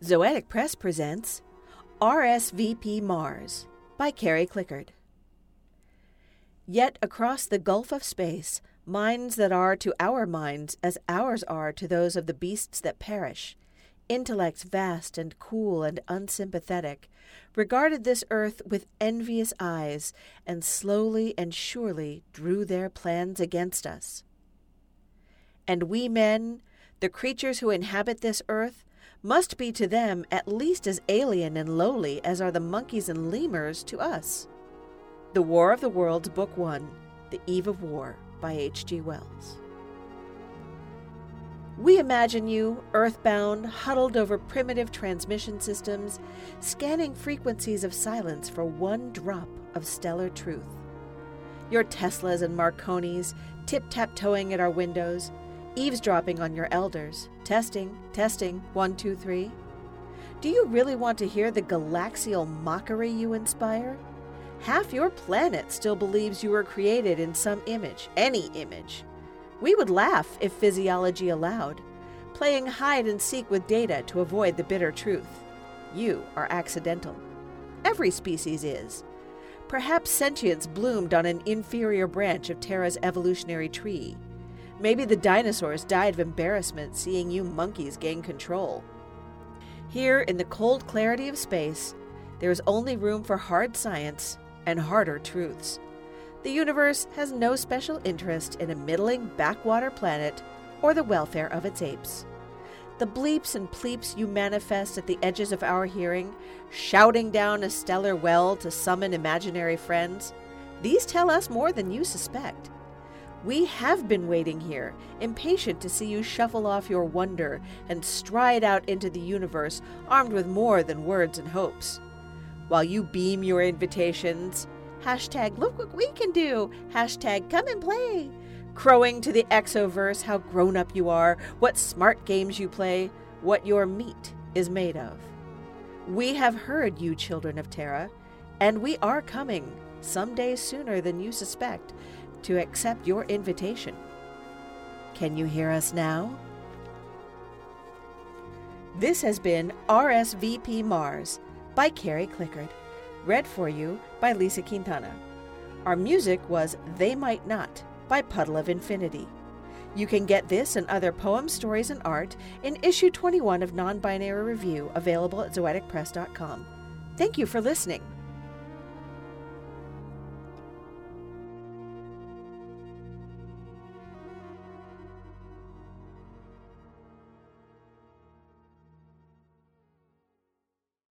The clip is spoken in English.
Zoetic Press presents RSVP Mars by Carrie Clickard. Yet across the gulf of space, minds that are to our minds as ours are to those of the beasts that perish, intellects vast and cool and unsympathetic, regarded this earth with envious eyes and slowly and surely drew their plans against us. And we men, the creatures who inhabit this earth, must be to them at least as alien and lowly as are the monkeys and lemurs to us. The War of the Worlds, Book 1 The Eve of War by H.G. Wells. We imagine you, earthbound, huddled over primitive transmission systems, scanning frequencies of silence for one drop of stellar truth. Your Teslas and Marconis tip tap toeing at our windows, eavesdropping on your elders. Testing, testing, one, two, three. Do you really want to hear the galaxial mockery you inspire? Half your planet still believes you were created in some image, any image. We would laugh if physiology allowed, playing hide and seek with data to avoid the bitter truth. You are accidental. Every species is. Perhaps sentience bloomed on an inferior branch of Terra's evolutionary tree. Maybe the dinosaurs died of embarrassment seeing you monkeys gain control. Here, in the cold clarity of space, there is only room for hard science and harder truths. The universe has no special interest in a middling backwater planet or the welfare of its apes. The bleeps and pleeps you manifest at the edges of our hearing, shouting down a stellar well to summon imaginary friends, these tell us more than you suspect. We have been waiting here, impatient to see you shuffle off your wonder and stride out into the universe armed with more than words and hopes. While you beam your invitations, hashtag look what we can do, hashtag come and play, crowing to the exoverse how grown up you are, what smart games you play, what your meat is made of. We have heard you, children of Terra, and we are coming, some days sooner than you suspect, to accept your invitation. Can you hear us now? This has been RSVP Mars by Carrie Clickard, read for you by Lisa Quintana. Our music was They Might Not by Puddle of Infinity. You can get this and other poems, stories, and art in issue 21 of Non Binary Review, available at zoeticpress.com. Thank you for listening.